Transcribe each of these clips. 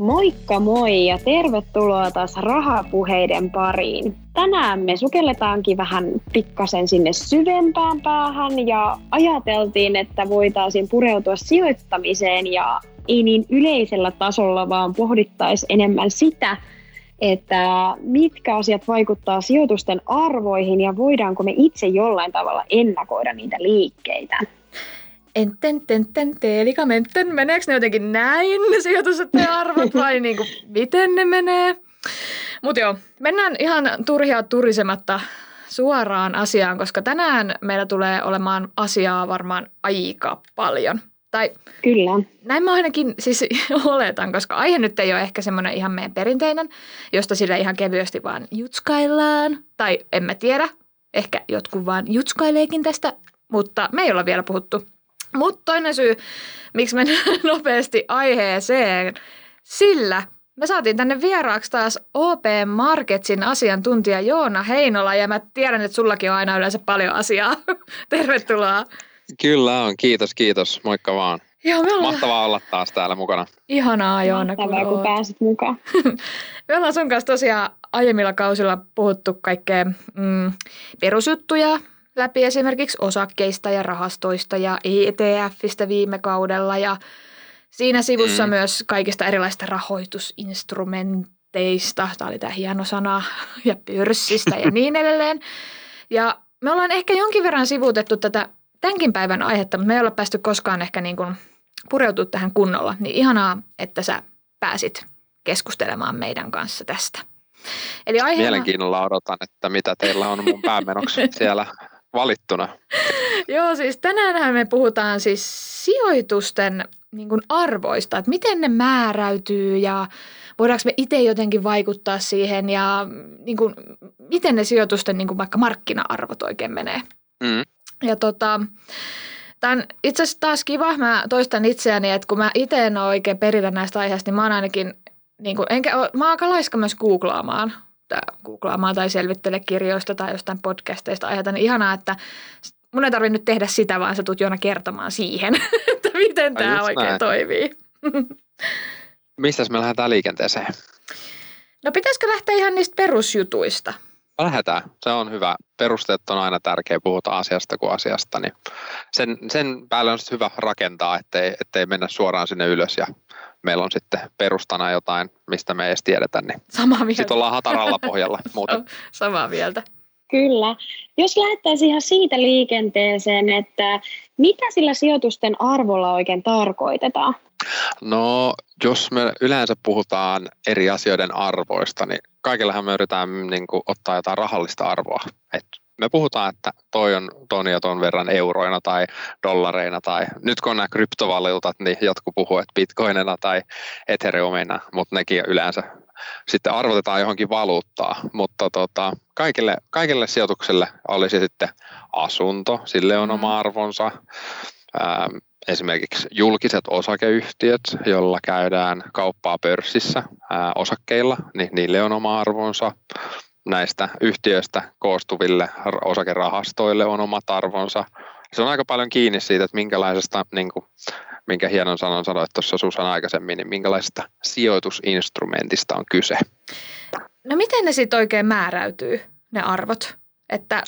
Moikka moi ja tervetuloa taas rahapuheiden pariin. Tänään me sukelletaankin vähän pikkasen sinne syvempään päähän ja ajateltiin, että voitaisiin pureutua sijoittamiseen ja ei niin yleisellä tasolla, vaan pohdittaisi enemmän sitä, että mitkä asiat vaikuttaa sijoitusten arvoihin ja voidaanko me itse jollain tavalla ennakoida niitä liikkeitä. Enten, tenten, teelikamenten. Meneekö ne jotenkin näin, ne sijoitusten arvot, vai niin kuin, miten ne menee? Mutta joo, mennään ihan turhia turisematta suoraan asiaan, koska tänään meillä tulee olemaan asiaa varmaan aika paljon. Tai Kyllä. Näin mä ainakin siis oletan, koska aihe nyt ei ole ehkä semmoinen ihan meidän perinteinen, josta sillä ihan kevyesti vaan jutskaillaan. Tai en mä tiedä, ehkä jotkut vaan jutskaileekin tästä, mutta me ei olla vielä puhuttu. Mutta toinen syy, miksi mennään nopeasti aiheeseen, sillä me saatiin tänne vieraaksi taas OP Marketsin asiantuntija Joona Heinola ja mä tiedän, että sullakin on aina yleensä paljon asiaa. Tervetuloa. Kyllä on, kiitos, kiitos. Moikka vaan. Joo, me ollaan... Mahtavaa olla taas täällä mukana. Ihanaa Joona, Mahtavaa, kun, kun pääsit mukaan. me ollaan sun kanssa tosiaan aiemmilla kausilla puhuttu kaikkea mm, perusjuttuja läpi esimerkiksi osakkeista ja rahastoista ja ETFistä viime kaudella ja siinä sivussa mm. myös kaikista erilaisista rahoitusinstrumenteista, tämä oli tämä hieno sana, ja pörssistä ja niin edelleen. Ja me ollaan ehkä jonkin verran sivuutettu tätä tämänkin päivän aihetta, mutta me ei olla päästy koskaan ehkä niin kuin pureutua tähän kunnolla. Niin ihanaa, että sä pääsit keskustelemaan meidän kanssa tästä. Eli aiheena... Mielenkiinnolla odotan, että mitä teillä on mun päämenoksi siellä valittuna. Joo, siis tänään me puhutaan siis sijoitusten niin kuin arvoista, että miten ne määräytyy ja voidaanko me itse jotenkin vaikuttaa siihen ja niin kuin, miten ne sijoitusten niin kuin vaikka markkina-arvot oikein menee. Mm. Ja tota, Tämä on itse asiassa taas kiva, mä toistan itseäni, että kun mä itse en ole oikein perillä näistä aiheista, niin mä oon ainakin, niin kuin, enkä, mä oon aika laiska myös googlaamaan, googlaamaan tai selvittele kirjoista tai jostain podcasteista aiheita, niin ihanaa, että mun ei tarvitse nyt tehdä sitä, vaan sä tulet Joona kertomaan siihen, että miten tämä oikein näin. toimii. Mistäs me lähdetään liikenteeseen? No pitäisikö lähteä ihan niistä perusjutuista? Lähdetään. Se on hyvä. Perusteet on aina tärkeä puhuta asiasta kuin asiasta. Niin sen, sen päälle on hyvä rakentaa, ettei, ettei mennä suoraan sinne ylös ja meillä on sitten perustana jotain, mistä me ei edes tiedetä. Niin Samaa mieltä. Sitten ollaan hataralla pohjalla muuten. Samaa mieltä. Kyllä. Jos lähdettäisiin ihan siitä liikenteeseen, että mitä sillä sijoitusten arvolla oikein tarkoitetaan? No, jos me yleensä puhutaan eri asioiden arvoista, niin kaikillahan me yritetään niin kuin, ottaa jotain rahallista arvoa. Et me puhutaan, että toi on ton ja ton verran euroina tai dollareina tai nyt kun on nämä kryptovaluutat, niin jotkut puhuu, että bitcoinina tai ethereumina, mutta nekin yleensä sitten arvotetaan johonkin valuuttaa, mutta tota, kaikille, kaikille sijoitukselle olisi sitten asunto, sille on oma mm. arvonsa, ähm, esimerkiksi julkiset osakeyhtiöt, joilla käydään kauppaa pörssissä ää, osakkeilla, niin niille on oma arvonsa. Näistä yhtiöistä koostuville osakerahastoille on omat arvonsa. Se on aika paljon kiinni siitä, että minkälaisesta, niin kuin, minkä hienon sanon sanoit tuossa Susan aikaisemmin, niin minkälaisesta sijoitusinstrumentista on kyse. No miten ne sitten oikein määräytyy, ne arvot? Että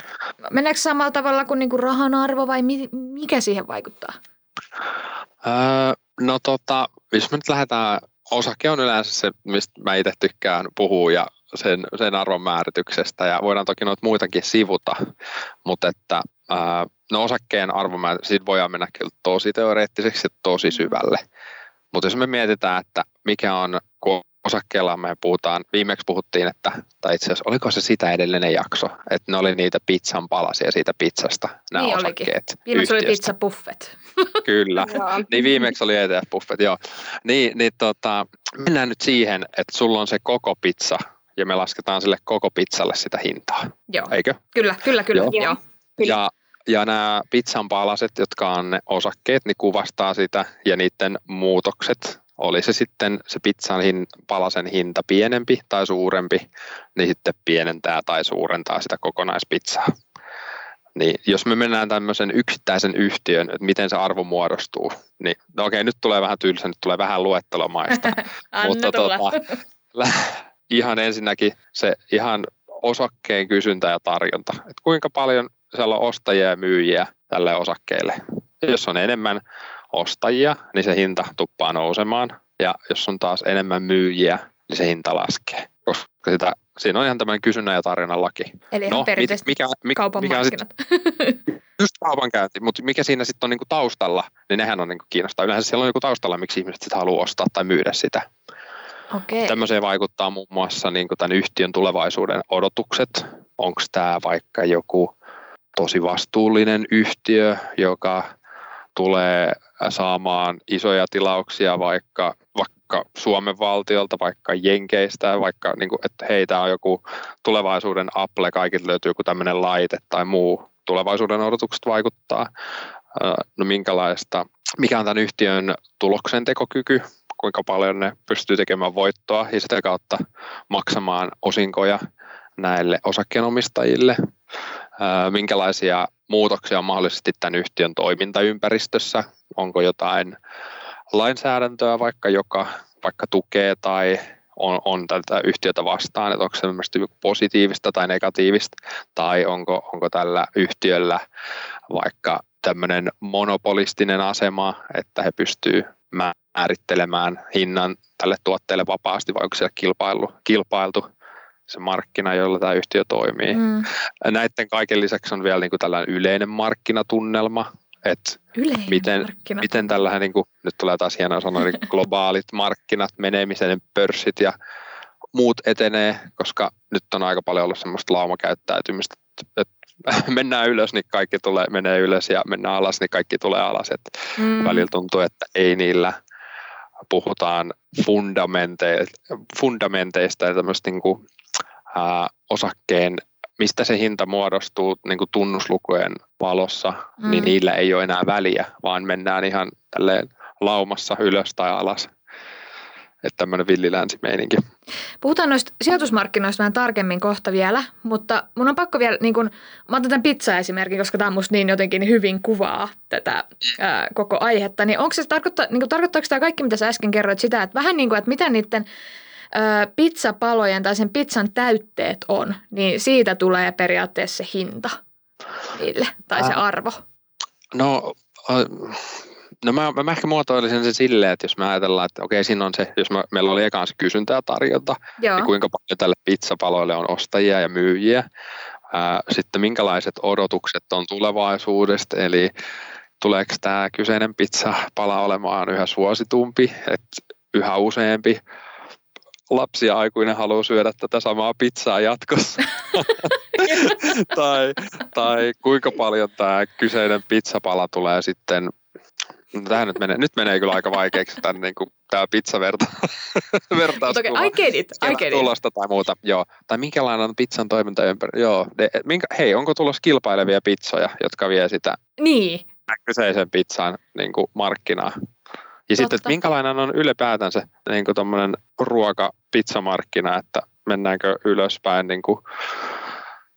meneekö samalla tavalla kuin niinku rahan arvo vai mikä siihen vaikuttaa? Öö, no tota, jos me nyt lähdetään, osake on yleensä se, mistä mä itse tykkään puhua ja sen, sen arvon määrityksestä ja voidaan toki noita muitakin sivuta, mutta että no osakkeen arvon siitä voidaan mennä kyllä tosi teoreettiseksi ja tosi syvälle. Mutta jos me mietitään, että mikä on, kun osakkeella me puhutaan, viimeksi puhuttiin, että, tai itse asiassa oliko se sitä edellinen jakso, että ne oli niitä pizzan palasia siitä pizzasta, nämä niin osakkeet. Olikin. Viimeksi oli pizza buffet. Kyllä, niin viimeksi oli ETF buffet, joo. Niin, niin tota, mennään nyt siihen, että sulla on se koko pizza ja me lasketaan sille koko pizzalle sitä hintaa. Joo. Eikö? Kyllä, kyllä, kyllä. Joo. joo. Ja, ja nämä pizzan palaset, jotka on ne osakkeet, niin kuvastaa sitä ja niiden muutokset. Oli se sitten se pizzan hin, palasen hinta pienempi tai suurempi, niin sitten pienentää tai suurentaa sitä kokonaispizzaa. Niin jos me mennään tämmöisen yksittäisen yhtiön, että miten se arvo muodostuu, niin no okei, nyt tulee vähän tylsä, nyt tulee vähän luettelomaista. mutta tulla. tota, ihan ensinnäkin se ihan osakkeen kysyntä ja tarjonta. Et kuinka paljon siellä on ostajia ja myyjiä tälle osakkeelle. Jos on enemmän ostajia, niin se hinta tuppaa nousemaan. Ja jos on taas enemmän myyjiä, niin se hinta laskee. Koska sitä, siinä on ihan tämmöinen kysynnän ja tarjonnan laki. Eli no, perinteisesti mikä, mikä, kaupan mikä markkinat. Sit, just kaupankäynti, mutta mikä siinä sitten on niinku taustalla, niin nehän on niinku kiinnostaa. Yleensä siellä on joku taustalla, miksi ihmiset sitä haluaa ostaa tai myydä sitä. Okay. Tämmöiseen vaikuttaa muun muassa niin tämän yhtiön tulevaisuuden odotukset. Onko tämä vaikka joku tosi vastuullinen yhtiö, joka tulee saamaan isoja tilauksia vaikka, vaikka Suomen valtiolta, vaikka Jenkeistä, vaikka niin kuin, että hei, tämä on joku tulevaisuuden Apple, kaikille löytyy joku tämmöinen laite tai muu. Tulevaisuuden odotukset vaikuttaa. No minkälaista, mikä on tämän yhtiön tuloksentekokyky, kuinka paljon ne pystyy tekemään voittoa ja sitä kautta maksamaan osinkoja näille osakkeenomistajille, minkälaisia muutoksia on mahdollisesti tämän yhtiön toimintaympäristössä, onko jotain lainsäädäntöä vaikka, joka vaikka tukee tai on, on tätä yhtiötä vastaan, että onko se positiivista tai negatiivista, tai onko, onko tällä yhtiöllä vaikka tämmöinen monopolistinen asema, että he pystyvät määrittelemään hinnan tälle tuotteelle vapaasti, vai onko siellä kilpailu, kilpailtu se markkina, jolla tämä yhtiö toimii. Mm. Näiden kaiken lisäksi on vielä niin kuin tällainen yleinen markkinatunnelma, että Yleinen miten, miten tällä, niin kuin, nyt tulee taas hienoa sanoa, niin globaalit markkinat, menemisen pörssit ja muut etenee, koska nyt on aika paljon ollut semmoista laumakäyttäytymistä, että mennään ylös, niin kaikki tulee, menee ylös ja mennään alas, niin kaikki tulee alas. Et mm. Välillä tuntuu, että ei niillä puhutaan fundamenteista, fundamenteista ja tämmöistä niin kuin, ää, osakkeen, mistä se hinta muodostuu niin kuin tunnuslukujen valossa, niin mm. niin niillä ei ole enää väliä, vaan mennään ihan tälleen laumassa ylös tai alas että tämmöinen villilänsimeininki. Puhutaan noista sijoitusmarkkinoista vähän tarkemmin kohta vielä, mutta mun on pakko vielä, niin kun, mä otan tämän pizza esimerkin, koska tämä musta niin jotenkin hyvin kuvaa tätä ää, koko aihetta, niin onko se, tarkoittaa, niin kun, tarkoittaako tämä kaikki, mitä sä äsken kerroit, sitä, että vähän niin kuin, että mitä niiden ää, pizzapalojen tai sen pizzan täytteet on, niin siitä tulee periaatteessa se hinta niille, tai se arvo? No, No mä, mä ehkä muotoilisin sen silleen, että jos me ajatellaan, että okei, siinä on se, jos mä, meillä oli ekaan se kysyntä ja tarjonta, Joo. niin kuinka paljon tälle pizzapaloille on ostajia ja myyjiä. Ää, sitten minkälaiset odotukset on tulevaisuudesta, eli tuleeko tämä kyseinen pizzapala olemaan yhä suositumpi, että yhä useampi lapsi ja aikuinen haluaa syödä tätä samaa pizzaa jatkossa. tai, tai kuinka paljon tämä kyseinen pizzapala tulee sitten No, tähän nyt menee, nyt menee kyllä aika vaikeaksi tämän, niin kuin, tämä pizzaverta, vertauskuva. Okay, I get it, I get tulosta tai muuta. Joo. Tai minkälainen on pizzan toimintaympäristö. Joo. De, minkä, hei, onko tulossa kilpailevia pizzoja, jotka vie sitä niin. kyseisen pizzan niin kuin, markkinaa? Ja Totta. sitten, että minkälainen on ylipäätänsä niin kuin ruoka-pizzamarkkina, että mennäänkö ylöspäin niin kuin,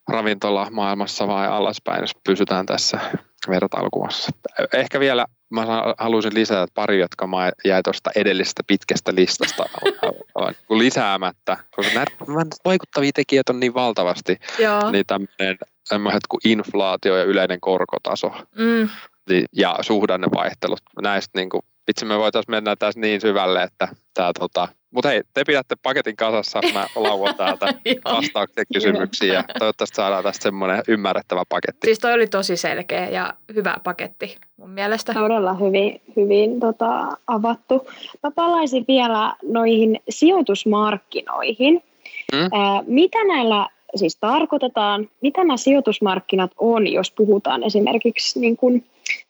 ravintola maailmassa vai alaspäin, jos pysytään tässä vertailukuvassa. Ehkä vielä mä haluaisin lisätä pari, jotka mä jäin tuosta edellisestä pitkästä listasta lisäämättä, koska näitä vaikuttavia tekijöitä on niin valtavasti, Joo. niin tämmöinen kuin inflaatio ja yleinen korkotaso mm. ja suhdannevaihtelut. Näistä niin kuin, itse me voitaisiin mennä tässä niin syvälle, että tämä tota, mutta hei, te pidätte paketin kasassa, mä lauan täältä vastauksia kysymyksiin ja toivottavasti saadaan tästä semmoinen ymmärrettävä paketti. Siis toi oli tosi selkeä ja hyvä paketti mun mielestä. Todella hyvin, hyvin tota, avattu. Mä palaisin vielä noihin sijoitusmarkkinoihin. Hmm? Mitä näillä siis tarkoitetaan, mitä nämä sijoitusmarkkinat on, jos puhutaan esimerkiksi niin kuin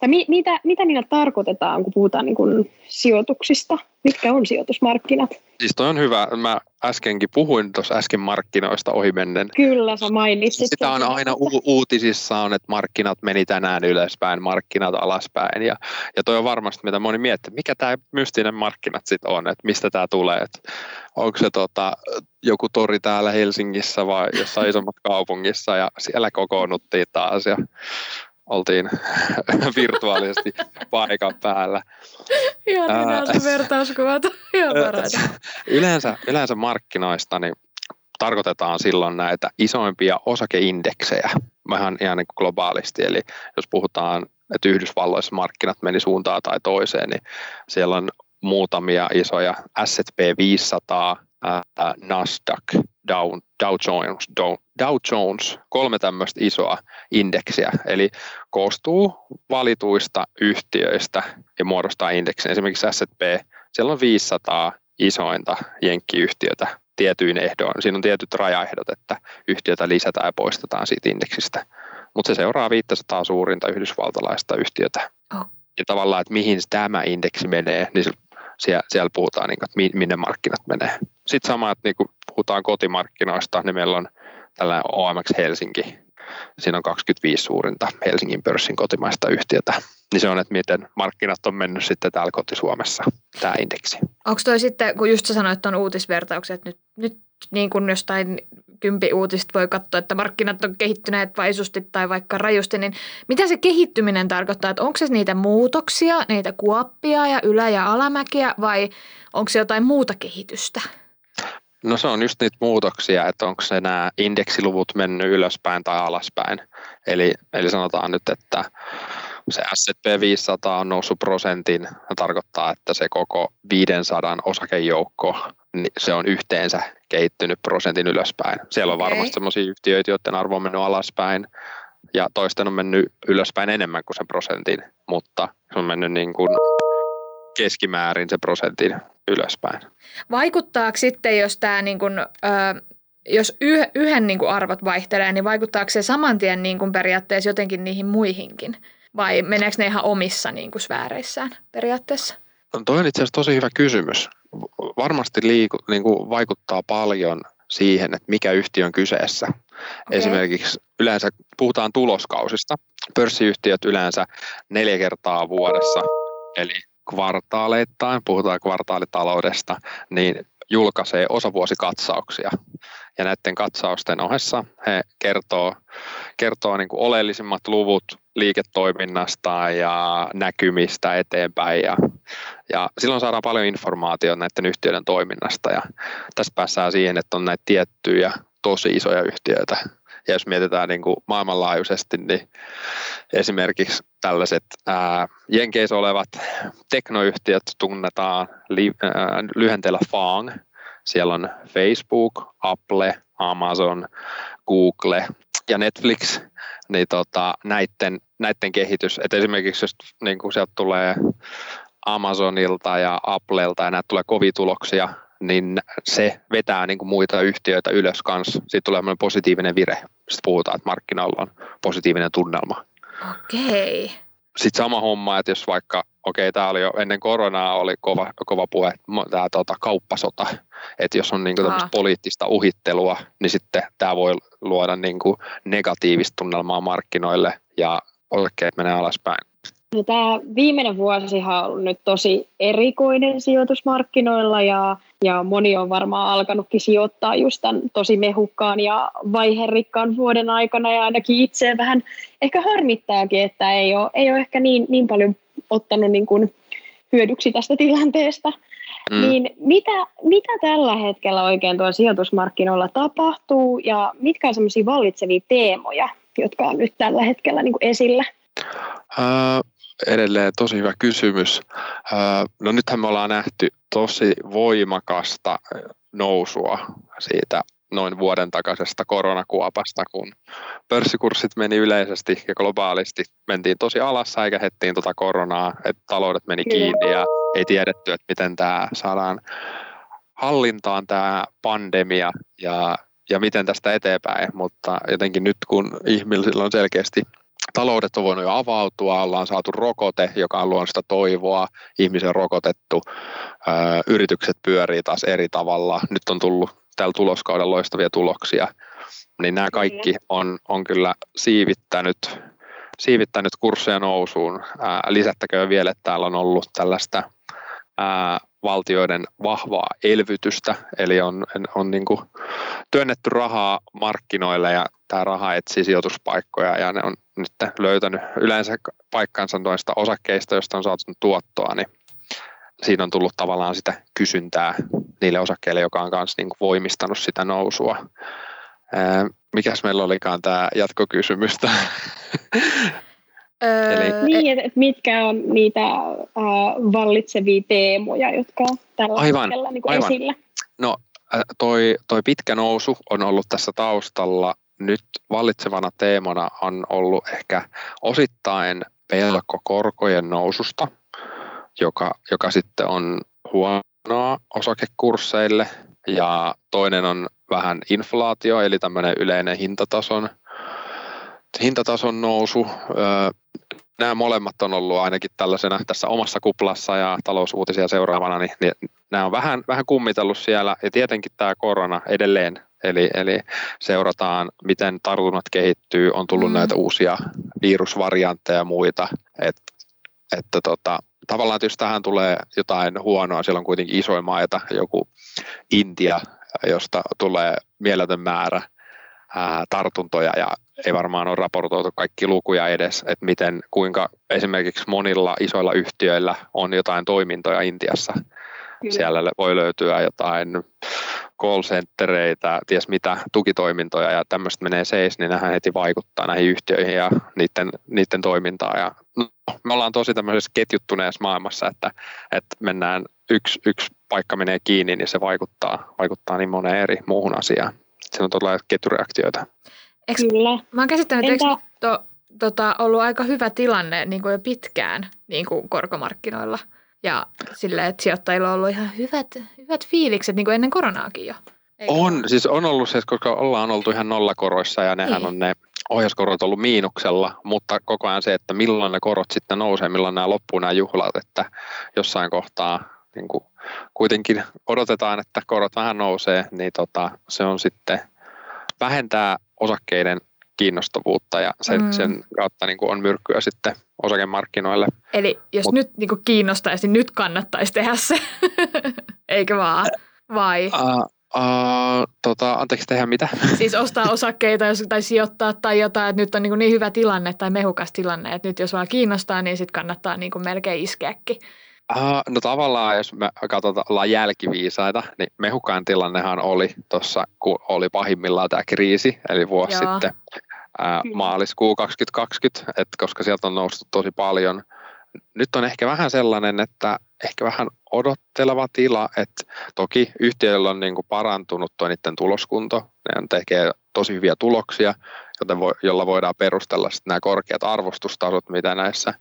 Tai mi, mitä, mitä niillä tarkoitetaan, kun puhutaan niin kuin sijoituksista? Mitkä on sijoitusmarkkinat? Siis toi on hyvä. Mä äskenkin puhuin tuossa äsken markkinoista ohimennen. Kyllä, sä mainitsit. Sitä on aina u- uutisissa on, että markkinat meni tänään ylöspäin, markkinat alaspäin. Ja, ja toi on varmasti, mitä moni miettii, mikä tämä mystinen markkinat sitten on, että mistä tämä tulee. Että onko se tota, joku tori täällä Helsingissä vai jossain isommassa kaupungissa ja siellä kokoonnuttiin taas ja oltiin virtuaalisesti paikan päällä. Ihan se vertauskuvat. Yleensä, yleensä markkinoista niin tarkoitetaan silloin näitä isoimpia osakeindeksejä, vähän ihan niin kuin globaalisti. Eli jos puhutaan, että Yhdysvalloissa markkinat meni suuntaan tai toiseen, niin siellä on muutamia isoja S&P 500, Nasdaq, Dow, Dow, Jones, Dow, Dow Jones, kolme tämmöistä isoa indeksiä, eli koostuu valituista yhtiöistä ja muodostaa indeksin. Esimerkiksi S&P, siellä on 500 isointa jenkkiyhtiötä tietyin ehdoin. Siinä on tietyt rajaehdot, että yhtiötä lisätään ja poistetaan siitä indeksistä. Mutta se seuraa 500 suurinta yhdysvaltalaista yhtiötä. Oh. Ja tavallaan, että mihin tämä indeksi menee, niin siellä, siellä puhutaan, niin kuin, että minne markkinat menee. Sitten sama, että niin kun puhutaan kotimarkkinoista, niin meillä on tällainen OMX Helsinki. Siinä on 25 suurinta Helsingin pörssin kotimaista yhtiötä. Niin se on, että miten markkinat on mennyt sitten täällä koti-Suomessa, tämä indeksi. Onko toi sitten, kun just sä sanoit tuon uutisvertauksen, että nyt, nyt niin kuin jostain kympi uutista voi katsoa, että markkinat on kehittyneet vaisusti tai vaikka rajusti, niin mitä se kehittyminen tarkoittaa? Että onko se niitä muutoksia, niitä kuoppia ja ylä- ja alamäkiä vai onko se jotain muuta kehitystä? No se on just niitä muutoksia, että onko se nämä indeksiluvut mennyt ylöspäin tai alaspäin. Eli, eli sanotaan nyt, että se S&P 500 on noussut prosentin, se tarkoittaa, että se koko 500 osakejoukko, niin se on yhteensä kehittynyt prosentin ylöspäin. Siellä on okay. varmasti sellaisia yhtiöitä, joiden arvo on mennyt alaspäin, ja toisten on mennyt ylöspäin enemmän kuin sen prosentin, mutta se on mennyt niin kuin keskimäärin se prosentin ylöspäin. Vaikuttaako sitten, jos tämä niin kuin, ö, jos yhden niin kuin arvot vaihtelee, niin vaikuttaako se saman tien niin kuin periaatteessa jotenkin niihin muihinkin? Vai meneekö ne ihan omissa niin kuin sfääreissään periaatteessa? No toi on itse asiassa tosi hyvä kysymys. Varmasti liiku, niin kuin vaikuttaa paljon siihen, että mikä yhtiö on kyseessä. Okay. Esimerkiksi yleensä puhutaan tuloskausista. Pörssiyhtiöt yleensä neljä kertaa vuodessa, eli kvartaaleittain, puhutaan kvartaalitaloudesta, niin julkaisee osavuosikatsauksia. Ja näiden katsausten ohessa he kertoo, kertoo niin kuin oleellisimmat luvut liiketoiminnasta ja näkymistä eteenpäin. Ja, ja silloin saadaan paljon informaatiota näiden yhtiöiden toiminnasta. Ja tässä päässään siihen, että on näitä tiettyjä tosi isoja yhtiöitä, ja jos mietitään niin kuin maailmanlaajuisesti, niin esimerkiksi tällaiset ää, Jenkeissä olevat teknoyhtiöt tunnetaan li, ää, lyhenteellä FANG. Siellä on Facebook, Apple, Amazon, Google ja Netflix, niin tota, näiden, näiden kehitys, että esimerkiksi jos niin kuin sieltä tulee Amazonilta ja Applelta ja näitä tulee kovia tuloksia, niin se vetää niin kuin muita yhtiöitä ylös kanssa. Siitä tulee positiivinen vire. Sitten puhutaan, että markkinoilla on positiivinen tunnelma. Okei. Okay. Sitten sama homma, että jos vaikka, okei, okay, tämä oli jo ennen koronaa oli kova, kova puhe, tämä tota, kauppasota, että jos on niin kuin poliittista uhittelua, niin sitten tämä voi luoda niin kuin negatiivista tunnelmaa markkinoille ja osakkeet menee alaspäin. No, tämä viimeinen vuosi on ollut nyt tosi erikoinen sijoitusmarkkinoilla ja, ja moni on varmaan alkanutkin sijoittaa just tämän tosi mehukkaan ja vaiherikkaan vuoden aikana ja ainakin itse vähän ehkä harmittaakin, että ei ole, ei ole ehkä niin, niin paljon ottanut niin kuin hyödyksi tästä tilanteesta. Mm. Niin mitä, mitä tällä hetkellä oikein tuolla sijoitusmarkkinoilla tapahtuu ja mitkä on sellaisia vallitsevia teemoja, jotka on nyt tällä hetkellä niin kuin esillä? Uh, edelleen tosi hyvä kysymys. No nythän me ollaan nähty tosi voimakasta nousua siitä noin vuoden takaisesta koronakuopasta, kun pörssikurssit meni yleisesti ja globaalisti mentiin tosi alas, säikähettiin tuota koronaa, että taloudet meni kiinni ja ei tiedetty, että miten tämä saadaan hallintaan tämä pandemia ja, ja miten tästä eteenpäin, mutta jotenkin nyt kun ihmisillä on selkeästi taloudet on voinut jo avautua, ollaan saatu rokote, joka on luonut sitä toivoa, ihmisen rokotettu, yritykset pyörii taas eri tavalla, nyt on tullut tällä tuloskaudella loistavia tuloksia, niin nämä kaikki on, on kyllä siivittänyt, siivittänyt kursseja nousuun. Ää, lisättäkö vielä, että täällä on ollut tällaista ää, valtioiden vahvaa elvytystä, eli on, on niin kuin työnnetty rahaa markkinoille ja tämä raha etsii sijoituspaikkoja ja ne on nyt löytänyt yleensä paikkansa noista osakkeista, joista on saatu tuottoa, niin siinä on tullut tavallaan sitä kysyntää niille osakkeille, joka on myös niin voimistanut sitä nousua. Mikäs meillä olikaan tämä jatkokysymystä? Eli... Niin, että mitkä on niitä äh, vallitsevia teemoja, jotka on tällä aivan, hetkellä niin aivan. esillä? No toi, toi pitkä nousu on ollut tässä taustalla. Nyt vallitsevana teemana on ollut ehkä osittain pelko korkojen noususta, joka, joka sitten on huonoa osakekursseille. Ja toinen on vähän inflaatio, eli tämmöinen yleinen hintatason, hintatason nousu nämä molemmat on ollut ainakin tällaisena tässä omassa kuplassa ja talousuutisia seuraavana, niin, niin nämä on vähän, vähän kummitellut siellä ja tietenkin tämä korona edelleen Eli, eli seurataan, miten tartunnat kehittyy, on tullut mm. näitä uusia virusvariantteja ja muita, Et, että tota, tavallaan jos tähän tulee jotain huonoa, siellä on kuitenkin isoja maita, joku Intia, josta tulee mieletön määrä ää, tartuntoja ja ei varmaan ole raportoitu kaikki lukuja edes, että miten, kuinka esimerkiksi monilla isoilla yhtiöillä on jotain toimintoja Intiassa. Kyllä. Siellä voi löytyä jotain call centereitä, ties mitä tukitoimintoja ja tämmöistä menee seis, niin nähdään heti vaikuttaa näihin yhtiöihin ja niiden, niiden toimintaan. Ja, no, me ollaan tosi tämmöisessä ketjuttuneessa maailmassa, että, että mennään yksi, yksi paikka menee kiinni, niin se vaikuttaa, vaikuttaa niin moneen eri muuhun asiaan. Se on todella ketjureaktioita. Eks, Kyllä. Mä oon käsittänyt, että Entä... to, tota, ollut aika hyvä tilanne niin kuin jo pitkään niin kuin korkomarkkinoilla. Ja silleen, että sijoittajilla on ollut ihan hyvät, hyvät fiilikset niin kuin ennen koronaakin jo. Eikö? On, siis on ollut se, koska ollaan oltu ihan nollakoroissa ja nehän niin. on ne ohjauskorot ollut miinuksella, mutta koko ajan se, että milloin ne korot sitten nousee, milloin nämä loppuu nämä juhlat, että jossain kohtaa niin kuin kuitenkin odotetaan, että korot vähän nousee, niin tota, se on sitten vähentää osakkeiden kiinnostavuutta ja sen, mm. sen kautta niin kuin on myrkkyä sitten osakemarkkinoille. Eli jos Mut, nyt niin kuin kiinnostaisi, niin nyt kannattaisi tehdä se, eikö vaan? Vai? Uh, uh, tota, anteeksi, tehdä mitä? Siis ostaa osakkeita tai sijoittaa tai jotain, että nyt on niin, kuin niin hyvä tilanne tai mehukas tilanne, että nyt jos vaan kiinnostaa, niin sitten kannattaa niin kuin melkein iskeäkin. Uh, no tavallaan, jos me katsotaan, ollaan jälkiviisaita, niin mehukkaan tilannehan oli tuossa, kun oli pahimmillaan tämä kriisi, eli vuosi Joo. sitten ää, maaliskuu 2020, että koska sieltä on noussut tosi paljon. Nyt on ehkä vähän sellainen, että ehkä vähän odotteleva tila, että toki yhtiöillä on niin kuin parantunut tuo niiden tuloskunto, ne tekee tosi hyviä tuloksia, joten voi, jolla voidaan perustella nämä korkeat arvostustasot, mitä näissä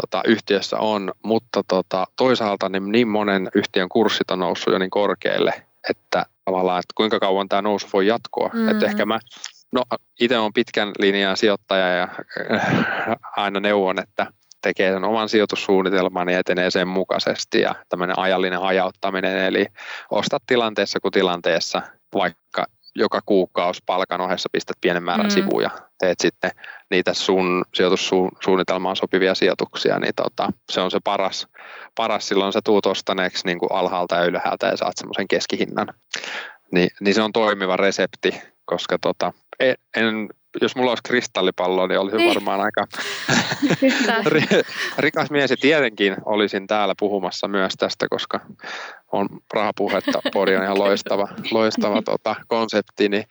tota, yhtiössä on, mutta tota, toisaalta niin, niin monen yhtiön kurssit on noussut jo niin korkealle, että tavallaan, että kuinka kauan tämä nousu voi jatkua. Mm-hmm. Että ehkä mä, no itse olen pitkän linjan sijoittaja ja äh, aina neuvon, että tekee sen oman sijoitussuunnitelman ja etenee sen mukaisesti ja tämmöinen ajallinen hajauttaminen, eli ostat tilanteessa kuin tilanteessa, vaikka joka kuukausi palkan ohessa pistät pienen määrän mm. sivuja, teet sitten niitä sun sijoitussuunnitelmaan sopivia sijoituksia, niin tota, se on se paras, paras silloin sä tuut ostaneeksi niin kuin alhaalta ja ylhäältä ja saat semmoisen keskihinnan. Ni, niin se on toimiva resepti, koska tota, en, en jos mulla olisi kristallipallo, niin olisi niin. varmaan aika rikas mies. Ja tietenkin olisin täällä puhumassa myös tästä, koska on rahapuhetta. Pori on ihan loistava, loistava tota, konsepti. Niin,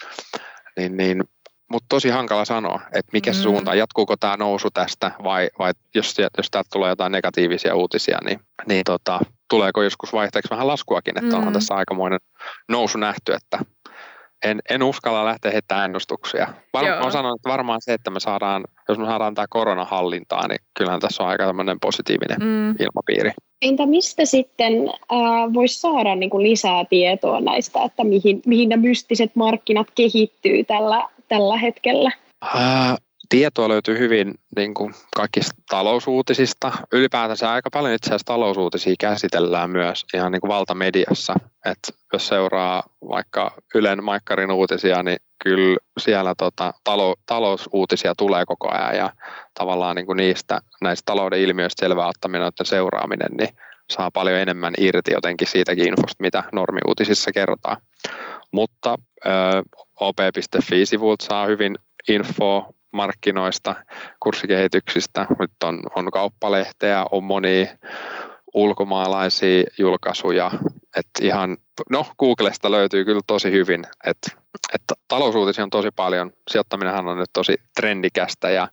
niin, niin, mutta tosi hankala sanoa, että mikä se mm. suunta, jatkuuko tämä nousu tästä vai, vai jos, jos täältä tulee jotain negatiivisia uutisia, niin, niin tota, tuleeko joskus vaihteeksi vähän laskuakin, että mm. onhan tässä aikamoinen nousu nähty, että en, en uskalla lähteä heittämään ennustuksia. Var, mä sanon, että varmaan se, että me saadaan, jos me saadaan tämä koronahallintaa, niin kyllähän tässä on aika tämmöinen positiivinen mm. ilmapiiri. Entä mistä sitten äh, voisi saada niin kuin lisää tietoa näistä, että mihin, mihin nämä mystiset markkinat kehittyy tällä, tällä hetkellä? Äh, tietoa löytyy hyvin niin kuin kaikista talousuutisista. Ylipäätänsä aika paljon itse asiassa talousuutisia käsitellään myös ihan niin kuin valtamediassa. Et jos seuraa vaikka Ylen Maikkarin uutisia, niin kyllä siellä tota, talou- talousuutisia tulee koko ajan ja tavallaan niin kuin niistä näistä talouden ilmiöistä selvää ottaminen ja seuraaminen, niin saa paljon enemmän irti jotenkin siitäkin infosta, mitä normiuutisissa kerrotaan. Mutta op.fi-sivulta saa hyvin infoa markkinoista, kurssikehityksistä. Nyt on, on kauppalehteä, on monia ulkomaalaisia julkaisuja. Et ihan, no Googlesta löytyy kyllä tosi hyvin, että et talousuutisia on tosi paljon. Sijoittaminenhan on nyt tosi trendikästä ja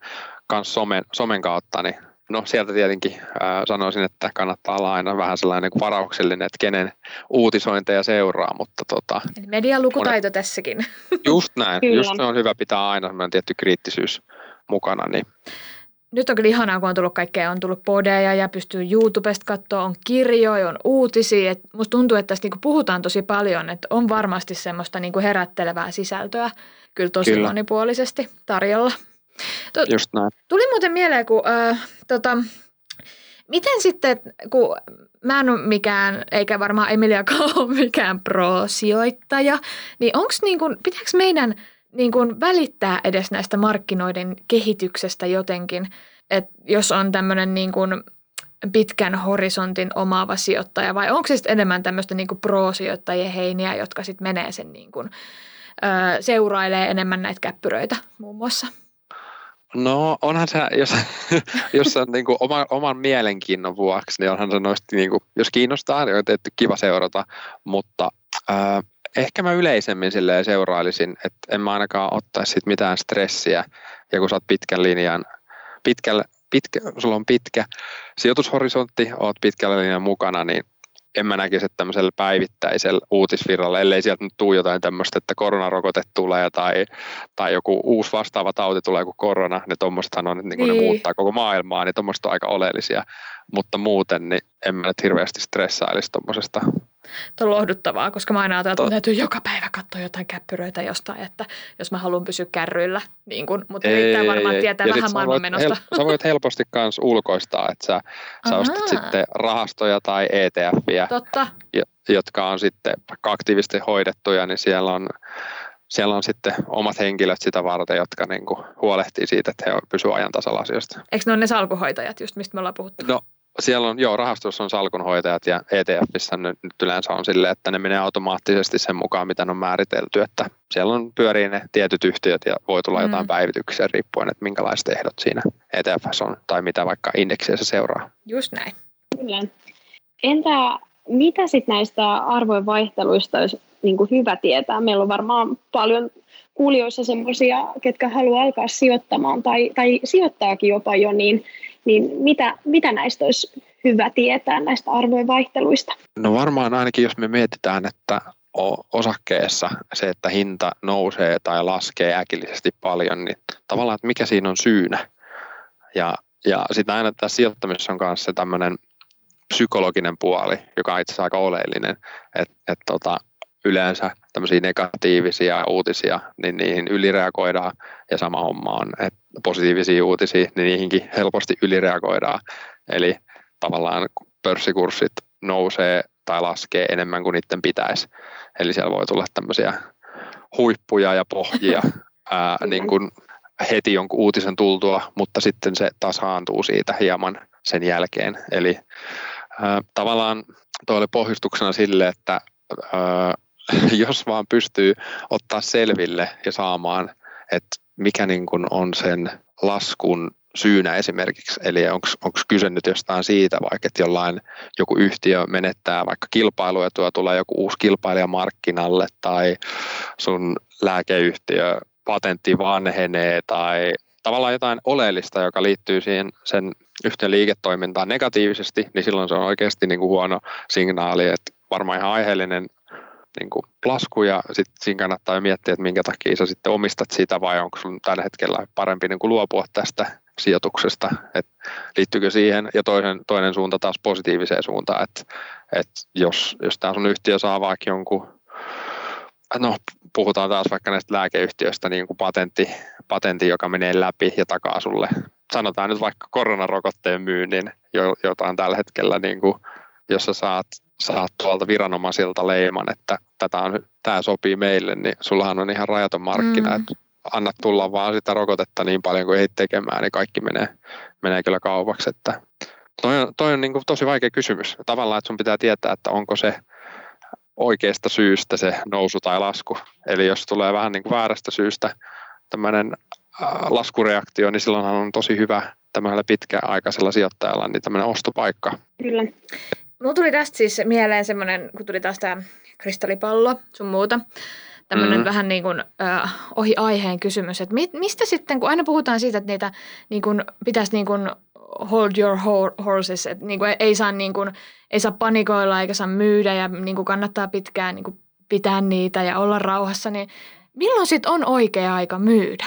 myös somen, somen kautta niin No sieltä tietenkin ää, sanoisin, että kannattaa olla aina vähän sellainen kuin varauksellinen, että kenen uutisointeja seuraa, mutta tota... Eli median lukutaito on, tässäkin. Just näin, kyllä. just on hyvä pitää aina sellainen tietty kriittisyys mukana. Niin. Nyt on kyllä ihanaa, kun on tullut kaikkea, on tullut podeja ja pystyy YouTubesta katsoa, on kirjoja, on uutisia. Et musta tuntuu, että tästä niinku puhutaan tosi paljon, että on varmasti semmoista niinku herättelevää sisältöä kyllä tosi kyllä. monipuolisesti tarjolla. To, Just näin. Tuli muuten mieleen, kun äh, tota, miten sitten, kun mä en ole mikään, eikä varmaan Emiliakaan ole mikään pro-sijoittaja, niin onko niin kuin, pitääkö meidän niin kuin välittää edes näistä markkinoiden kehityksestä jotenkin, että jos on tämmöinen niin kuin pitkän horisontin omaava sijoittaja vai onko se sitten enemmän tämmöistä niin pro-sijoittajien heiniä, jotka sitten menee sen niin kuin, ö, seurailee enemmän näitä käppyröitä muun muassa? No onhan se, jos, jos on niin kuin oma, oman mielenkiinnon vuoksi, niin onhan se noista, niin kuin, jos kiinnostaa, niin on tietty kiva seurata, mutta äh, ehkä mä yleisemmin silleen seurailisin, että en mä ainakaan ottaisi sit mitään stressiä, ja kun sä oot pitkän linjan, pitkällä, pitkä, sulla on pitkä sijoitushorisontti, oot pitkällä linjan mukana, niin en mä näkisi, että tämmöisellä päivittäisellä uutisvirralla, ellei sieltä nyt tuu jotain tämmöistä, että koronarokote tulee tai, tai joku uusi vastaava tauti tulee kuin korona, niin tuommoistahan on, niin kun niin. ne muuttaa koko maailmaa, niin tuommoista on aika oleellisia. Mutta muuten, niin en mä nyt hirveästi stressailisi tuommoisesta Tuo on lohduttavaa, koska mä aina ajattelen, että täytyy joka päivä katsoa jotain käppyröitä jostain, että jos mä haluan pysyä kärryillä, niin kun, mutta ei, riittää varmaan ei, tietää vähän maailman menosta. Hel- sä voit helposti myös ulkoistaa, että sä, sä ostat sitten rahastoja tai ETFiä, Totta. jotka on sitten aktiivisesti hoidettuja, niin siellä on siellä on sitten omat henkilöt sitä varten, jotka niin kuin huolehtii siitä, että he pysyvät ajan tasalla asioista. Eikö ne ole ne salkuhoitajat, just mistä me ollaan puhuttu? No siellä on, joo, rahastossa on salkunhoitajat ja ETFissä nyt, nyt yleensä on sille, että ne menee automaattisesti sen mukaan, mitä ne on määritelty, että siellä on pyörii ne tietyt yhtiöt ja voi tulla mm. jotain päivityksiä riippuen, että minkälaiset ehdot siinä ETFssä on tai mitä vaikka indeksiä se seuraa. Just näin. Kyllä. Entä mitä sitten näistä arvojen vaihteluista olisi niin kuin hyvä tietää? Meillä on varmaan paljon kuulijoissa sellaisia, ketkä haluaa alkaa sijoittamaan tai, tai sijoittaakin jopa jo, niin niin mitä, mitä näistä olisi hyvä tietää näistä arvojen vaihteluista? No varmaan ainakin jos me mietitään, että osakkeessa se, että hinta nousee tai laskee äkillisesti paljon, niin tavallaan, että mikä siinä on syynä. Ja, ja sitten aina tässä sijoittamisessa on kanssa tämmöinen psykologinen puoli, joka on itse asiassa aika oleellinen, että et tota, yleensä tämmöisiä negatiivisia uutisia, niin niihin ylireagoidaan ja sama homma on, että positiivisia uutisia, niin niihinkin helposti ylireagoidaan. Eli tavallaan pörssikurssit nousee tai laskee enemmän kuin niiden pitäisi. Eli siellä voi tulla tämmöisiä huippuja ja pohjia ää, niin kuin heti jonkun uutisen tultua, mutta sitten se tasaantuu siitä hieman sen jälkeen. Eli ää, tavallaan tuo oli pohjustuksena sille, että ää, jos vaan pystyy ottaa selville ja saamaan, että mikä niin kuin on sen laskun syynä esimerkiksi, eli onko kyse nyt jostain siitä vaikka, että jollain joku yhtiö menettää vaikka kilpailuetua, tulee joku uusi kilpailija markkinalle tai sun lääkeyhtiö patentti vanhenee tai tavallaan jotain oleellista, joka liittyy siihen sen yhtiön liiketoimintaan negatiivisesti, niin silloin se on oikeasti niin kuin huono signaali, että varmaan ihan aiheellinen niin kuin lasku ja sitten siinä kannattaa miettiä, että minkä takia sä sitten omistat sitä vai onko sun tällä hetkellä parempi niin kuin luopua tästä sijoituksesta, että liittyykö siihen ja toinen, toinen suunta taas positiiviseen suuntaan, että, että jos, jos tämä sun yhtiö saa vaikka jonkun no puhutaan taas vaikka näistä lääkeyhtiöistä, niin kuin patentti, patentti, joka menee läpi ja takaa sulle, sanotaan nyt vaikka koronarokotteen myynnin, jota on tällä hetkellä, niin kuin, jos sä saat, saat tuolta viranomaisilta leiman, että tätä on, tämä sopii meille, niin sullahan on ihan rajaton markkina, mm. että annat tulla vaan sitä rokotetta niin paljon kuin ei tekemään, niin kaikki menee, menee kyllä kaupaksi. Että toi on, toi on niin kuin tosi vaikea kysymys. Tavallaan, että sun pitää tietää, että onko se oikeasta syystä se nousu tai lasku. Eli jos tulee vähän niin kuin väärästä syystä tämmöinen laskureaktio, niin silloinhan on tosi hyvä tämmöisellä pitkäaikaisella sijoittajalla niin tämmöinen ostopaikka. Kyllä. Mulla tuli tästä siis mieleen semmoinen, kun tuli taas tämä kristallipallo sun muuta, tämmöinen mm-hmm. vähän niin kuin äh, ohi aiheen kysymys, että mi, mistä sitten, kun aina puhutaan siitä, että niitä niin kuin, pitäisi niin kuin hold your horses, että niin kuin ei, saa niin kuin, ei saa panikoilla eikä saa myydä ja niin kuin kannattaa pitkään niin kuin pitää niitä ja olla rauhassa, niin milloin sitten on oikea aika myydä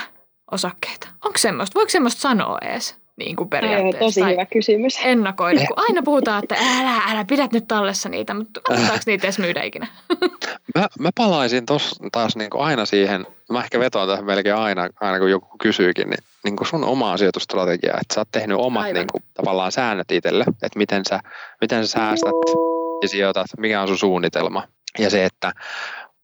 osakkeita? Onko semmoista? Voiko semmoista sanoa edes? Niin kuin periaatteessa. Tosi tai hyvä kysymys. Ennakoida, kun aina puhutaan, että älä, älä pidät nyt tallessa niitä, mutta kannataanko niitä edes myydä ikinä? Mä, mä palaisin tos, taas niin kuin aina siihen, mä ehkä vetoan tähän melkein aina, aina kun joku kysyykin, niin, niin kuin sun omaa sijoitustrategiaa, että sä oot tehnyt omat niin kuin, tavallaan säännöt itselle, että miten sä, miten sä säästät ja sijoitat, mikä on sun suunnitelma. Ja se, että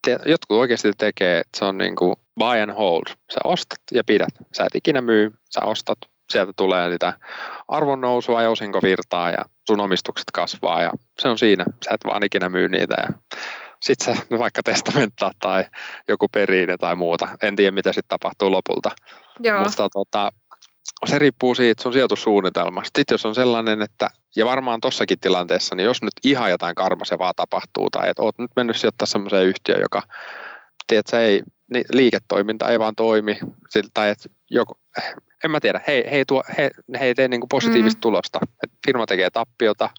te, jotkut oikeasti tekee, että se on niin kuin buy and hold. Sä ostat ja pidät. Sä et ikinä myy, sä ostat, sieltä tulee sitä arvonnousua ja osinkovirtaa ja sun omistukset kasvaa ja se on siinä. Sä et vaan ikinä myy niitä ja sitten sä vaikka testamenttaa tai joku periine tai muuta. En tiedä, mitä sitten tapahtuu lopulta. Joo. Mutta tota, se riippuu siitä sun sijoitussuunnitelmasta. Sitten jos on sellainen, että, ja varmaan tossakin tilanteessa, niin jos nyt ihan jotain karmasevaa tapahtuu, tai että oot nyt mennyt sijoittaa semmoiseen yhtiöön, joka, tiedät, ei, niin liiketoiminta ei vaan toimi, tai että joku, en mä tiedä, he, he, ei, tuo, he, he ei tee niin kuin positiivista mm. tulosta. Et firma tekee tappiota,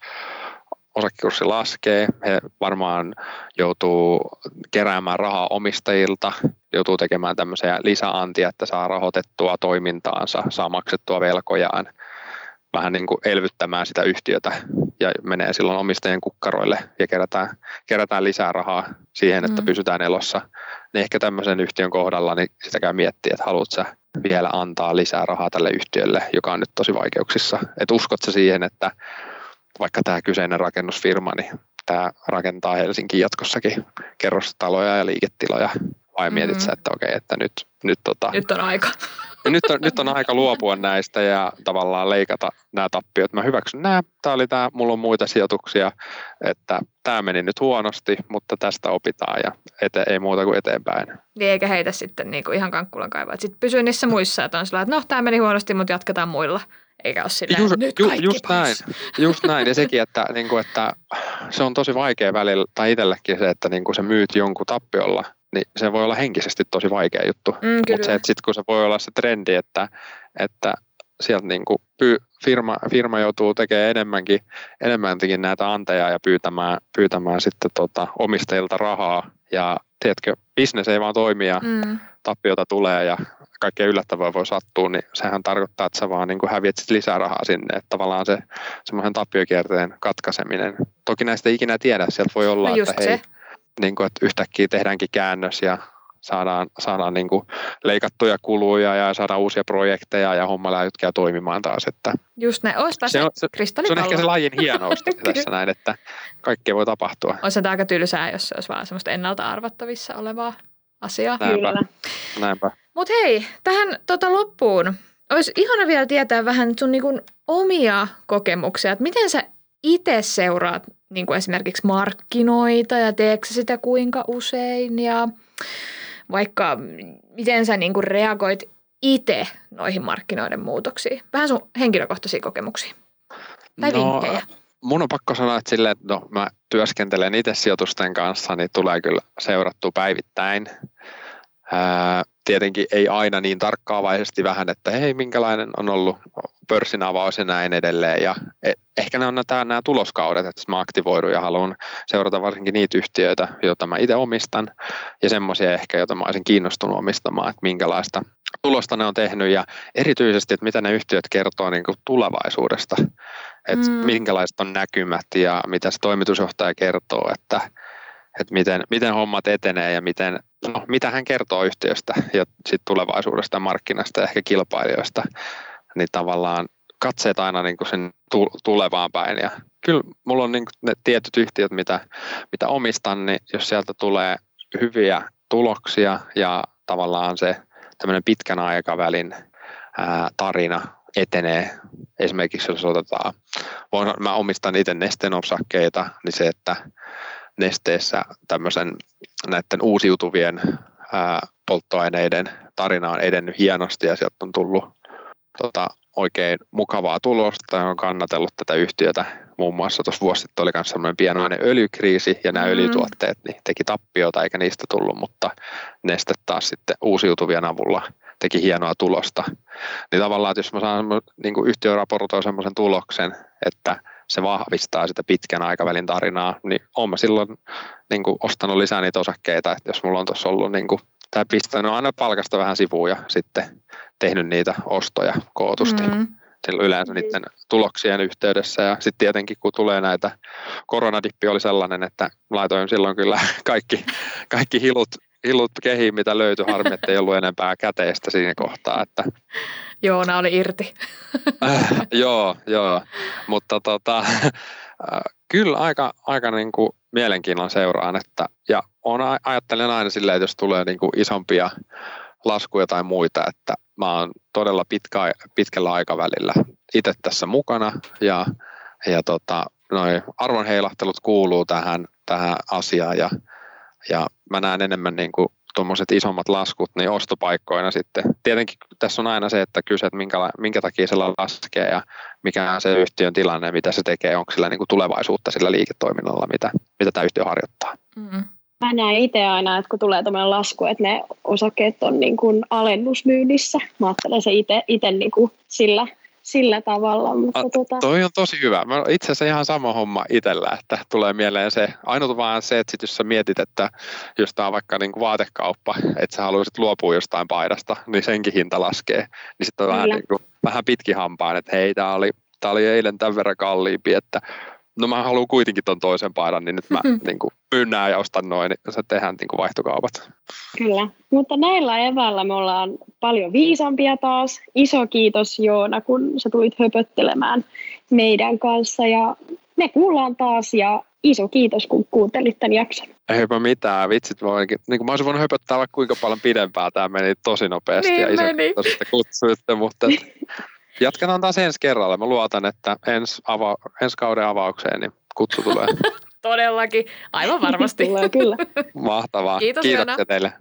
osakekurssi laskee, he varmaan joutuu keräämään rahaa omistajilta, joutuu tekemään tämmöisiä lisäantia, että saa rahoitettua toimintaansa, saa maksettua velkojaan, vähän niin kuin elvyttämään sitä yhtiötä ja menee silloin omistajien kukkaroille ja kerätään, kerätään lisää rahaa siihen, että mm. pysytään elossa. Niin ehkä tämmöisen yhtiön kohdalla niin sitä käy miettiä, että haluatko vielä antaa lisää rahaa tälle yhtiölle, joka on nyt tosi vaikeuksissa. Että uskotko siihen, että vaikka tämä kyseinen rakennusfirma, niin tämä rakentaa Helsinkiin jatkossakin kerrostaloja ja liiketiloja, vai mm-hmm. mietit sä, että okei, että nyt, nyt, tota, nyt on aika. nyt, on, nyt on aika luopua näistä ja tavallaan leikata nämä tappiot. Mä hyväksyn nämä, tämä oli tämä, mulla on muita sijoituksia, että tämä meni nyt huonosti, mutta tästä opitaan ja ete, ei muuta kuin eteenpäin. Niin eikä heitä sitten niinku ihan kankkulan kaivaa. Sitten pysyy niissä muissa, että on sillä että no tämä meni huonosti, mutta jatketaan muilla. Eikä ole silleen, just, nyt ju, just näin, just näin. Ja sekin, että, niin kuin, että se on tosi vaikea välillä, tai itsellekin se, että niin kuin sä myyt jonkun tappiolla, niin se voi olla henkisesti tosi vaikea juttu. Mm, Mutta se, että sitten kun se voi olla se trendi, että, että sieltä niin kuin firma, firma joutuu tekemään enemmänkin, enemmänkin näitä anteja ja pyytämään, pyytämään sitten tota omistajilta rahaa. Ja tiedätkö, bisnes ei vaan toimi ja mm. tappiota tulee ja kaikkea yllättävää voi sattua, niin sehän tarkoittaa, että sä vaan niin häviät sit lisää rahaa sinne. Että tavallaan se semmoisen tappiokierteen katkaiseminen. Toki näistä ei ikinä tiedä, sieltä voi olla, no että hei, niin kuin, että yhtäkkiä tehdäänkin käännös ja saadaan, saadaan niin kuin leikattuja kuluja ja saadaan uusia projekteja ja homma läytkää toimimaan taas. Että Just näin, olisipa se, se, se, se on ehkä se lajin hienous tässä näin, että kaikkea voi tapahtua. Olisi se aika tylsää, jos se olisi vaan semmoista ennalta arvattavissa olevaa asiaa. Näinpä. Näinpä. Mutta hei, tähän tota loppuun. Olisi ihana vielä tietää vähän sun niinku omia kokemuksia, että miten sä itse seuraat niinku esimerkiksi markkinoita ja teekö sitä kuinka usein ja vaikka miten sä niinku reagoit itse noihin markkinoiden muutoksiin? Vähän sun henkilökohtaisia kokemuksia tai no, vinkkejä. Mun on pakko sanoa, että silleen, että no, mä työskentelen itse sijoitusten kanssa, niin tulee kyllä seurattua päivittäin. Tietenkin ei aina niin tarkkaavaisesti vähän, että hei, minkälainen on ollut pörssin avaus ja näin edelleen. Ja e, ehkä ne on nämä, nämä tuloskaudet, että mä aktivoidun ja haluan seurata varsinkin niitä yhtiöitä, joita mä itse omistan ja semmoisia ehkä, joita mä olisin kiinnostunut omistamaan, että minkälaista tulosta ne on tehnyt ja erityisesti, että mitä ne yhtiöt kertoo niin kuin tulevaisuudesta, että mm. minkälaiset on näkymät ja mitä se toimitusjohtaja kertoo, että että miten, miten hommat etenee ja miten, no, mitä hän kertoo yhtiöstä ja sit tulevaisuudesta, markkinasta ja ehkä kilpailijoista, niin tavallaan katseet aina niin kuin sen tulevaan päin. Ja kyllä mulla on niin kuin ne tietyt yhtiöt, mitä, mitä omistan, niin jos sieltä tulee hyviä tuloksia ja tavallaan se tämmöinen pitkän aikavälin ää, tarina etenee. Esimerkiksi jos otetaan, mä omistan itse nesteen osakkeita, niin se, että nesteessä tämmöisen näiden uusiutuvien ää, polttoaineiden tarina on edennyt hienosti ja sieltä on tullut tota, oikein mukavaa tulosta ja on kannatellut tätä yhtiötä. Muun muassa tuossa vuosi sitten oli myös sellainen pienoinen öljykriisi ja nämä mm. öljytuotteet niin teki tappiota eikä niistä tullut, mutta neste taas sitten uusiutuvien avulla teki hienoa tulosta. Niin tavallaan, että jos mä saan niin kuin yhtiö raportoi sellaisen tuloksen, että se vahvistaa sitä pitkän aikavälin tarinaa, niin olen mä silloin niin kuin ostanut lisää niitä osakkeita, että jos mulla on tuossa ollut niin kuin, tai pistänyt aina palkasta vähän sivuun ja sitten tehnyt niitä ostoja kootusti. Mm. Silloin yleensä niiden tuloksien yhteydessä ja sitten tietenkin kun tulee näitä, koronadippi oli sellainen, että laitoin silloin kyllä kaikki, kaikki hilut, hilut kehiin, mitä löytyi, harmi, että ei ollut enempää käteistä siinä kohtaa. Että... Joona oli irti. äh, joo, joo, mutta tota, äh, kyllä aika, aika niin kuin mielenkiinnolla seuraan, että, ja on, ajattelen aina silleen, että jos tulee niin kuin isompia laskuja tai muita, että mä oon todella pitkä, pitkällä aikavälillä itse tässä mukana ja, ja tota, noi arvonheilahtelut kuuluu tähän, tähän asiaan ja, ja mä näen enemmän niin kuin tuommoiset isommat laskut niin ostopaikkoina sitten. Tietenkin tässä on aina se, että kyse, että minkä, minkä takia se laskee ja mikä on se yhtiön tilanne mitä se tekee, onko sillä niin kuin tulevaisuutta sillä liiketoiminnalla, mitä, mitä tämä yhtiö harjoittaa. Mm. Mä näen itse aina, että kun tulee tämmöinen lasku, että ne osakkeet on niin kuin alennusmyynnissä. Mä ajattelen se itse niin kuin sillä, sillä tavalla. Mutta A, tota... Toi on tosi hyvä. Mä itse asiassa ihan sama homma itsellä, että tulee mieleen se, ainut vaan se, että sit jos sä mietit, että jos tämä on vaikka niin kuin vaatekauppa, että sä haluaisit luopua jostain paidasta, niin senkin hinta laskee. Niin sitten on vähän, niin kuin, vähän pitkihampaan, että hei, tämä oli, tää oli eilen tämän verran kalliimpi, että no mä haluan kuitenkin ton toisen paidan, niin nyt mä mm-hmm. niin kuin, pynnään ja ostan noin, niin se tehdään niin kuin vaihtokaupat. Kyllä, mutta näillä eväillä me ollaan paljon viisampia taas. Iso kiitos Joona, kun sä tulit höpöttelemään meidän kanssa ja me kuullaan taas ja iso kiitos, kun kuuntelit tämän jakson. Eipä mitään, vitsit voinkin. Niin kuin mä olisin voinut höpöttää vaikka kuinka paljon pidempään, tämä meni tosi nopeasti niin ja iso meni. kiitos, että kutsuitte, mutta Jatketaan taas ensi kerralla. Mä luotan, että ensi, ava- ensi kauden avaukseen niin kutsu tulee. Todellakin, aivan varmasti. tulee kyllä. Mahtavaa. Kiitos Kiitoksia teille.